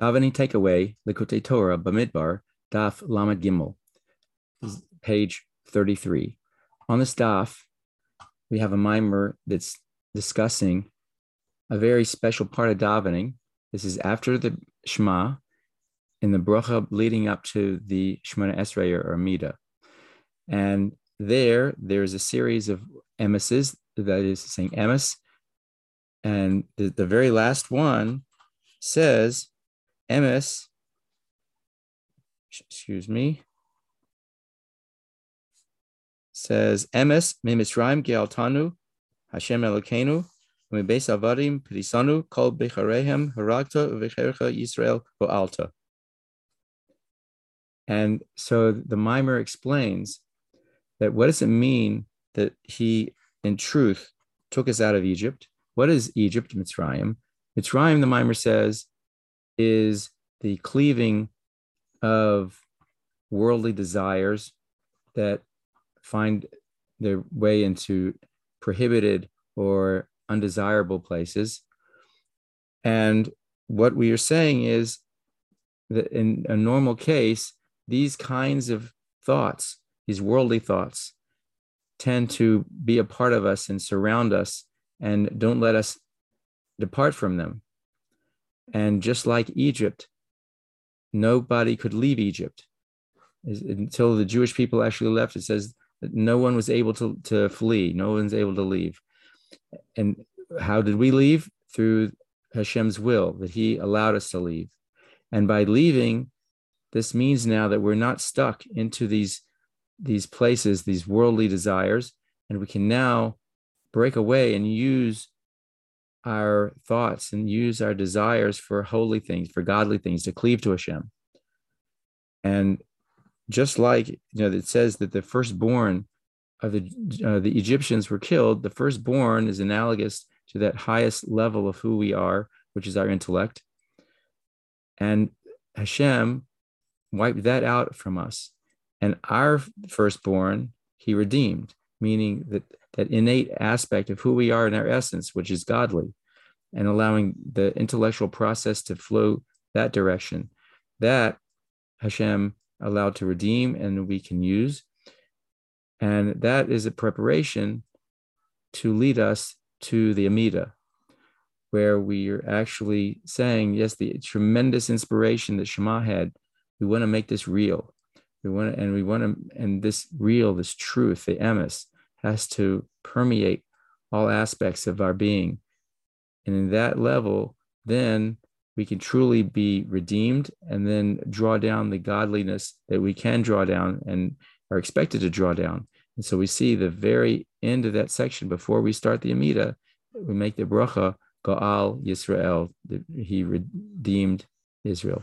Davening takeaway, Likutei Torah, Bamidbar, Daf Lamed Gimel, hmm. page 33. On this daf, we have a mimer that's discussing a very special part of davening. This is after the Shema, in the bracha leading up to the Shemona Esrei or Amida. And there, there's a series of emesis, that is saying emes. And the, the very last one says, emes, excuse me, says emes miMitzrayim gealtanu Hashem Elokeinu beis avadim pidisanu kol becharehem haragta v'cherecha Yisrael alta. And so the mimer explains that what does it mean that he, in truth, took us out of Egypt? What is Egypt, Mitzrayim? Mitzrayim, the mimer says, is the cleaving of worldly desires that find their way into prohibited or undesirable places. And what we are saying is that in a normal case, these kinds of thoughts, these worldly thoughts, tend to be a part of us and surround us and don't let us depart from them. And just like Egypt, nobody could leave Egypt until the Jewish people actually left. It says that no one was able to, to flee, no one's able to leave. And how did we leave? Through Hashem's will, that He allowed us to leave. And by leaving, this means now that we're not stuck into these, these places, these worldly desires, and we can now break away and use our thoughts and use our desires for holy things, for godly things, to cleave to Hashem. And just like you know, it says that the firstborn of the uh, the Egyptians were killed. The firstborn is analogous to that highest level of who we are, which is our intellect. And Hashem wiped that out from us, and our firstborn He redeemed, meaning that that innate aspect of who we are in our essence, which is godly, and allowing the intellectual process to flow that direction. That Hashem allowed to redeem and we can use and that is a preparation to lead us to the Amida, where we are actually saying, yes, the tremendous inspiration that Shema had, we want to make this real. We want to, and we want to, and this real, this truth, the emes, has to permeate all aspects of our being. And in that level, then we can truly be redeemed and then draw down the godliness that we can draw down and are expected to draw down. And so we see the very end of that section before we start the Amida, we make the bracha, Gaal Yisrael, he redeemed Israel.